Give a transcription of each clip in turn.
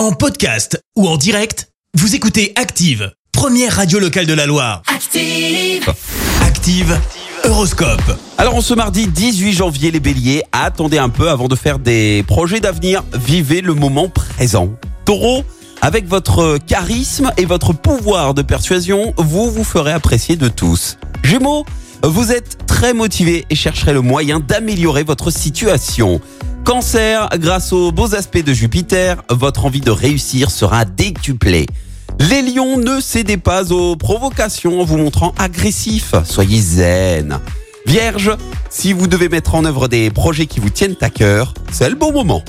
En podcast ou en direct, vous écoutez Active, première radio locale de la Loire. Active. Active, Horoscope. Alors en ce mardi 18 janvier, les béliers, attendez un peu avant de faire des projets d'avenir. Vivez le moment présent. Taureau, avec votre charisme et votre pouvoir de persuasion, vous vous ferez apprécier de tous. Gémeaux, vous êtes très motivé et chercherez le moyen d'améliorer votre situation. Cancer, grâce aux beaux aspects de Jupiter, votre envie de réussir sera décuplée. Les lions, ne cédez pas aux provocations en vous montrant agressif. Soyez zen. Vierge, si vous devez mettre en œuvre des projets qui vous tiennent à cœur, c'est le bon moment.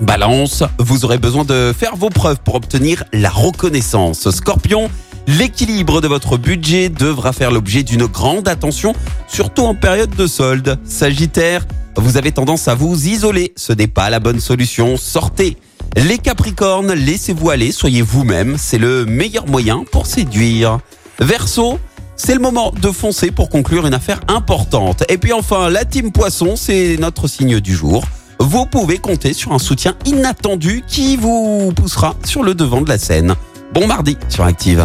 Balance, vous aurez besoin de faire vos preuves pour obtenir la reconnaissance. Scorpion, l'équilibre de votre budget devra faire l'objet d'une grande attention, surtout en période de solde. Sagittaire, vous avez tendance à vous isoler, ce n'est pas la bonne solution, sortez. Les Capricornes, laissez-vous aller, soyez vous-même, c'est le meilleur moyen pour séduire. Verseau, c'est le moment de foncer pour conclure une affaire importante. Et puis enfin, la team Poisson, c'est notre signe du jour. Vous pouvez compter sur un soutien inattendu qui vous poussera sur le devant de la scène. Bon mardi sur Active.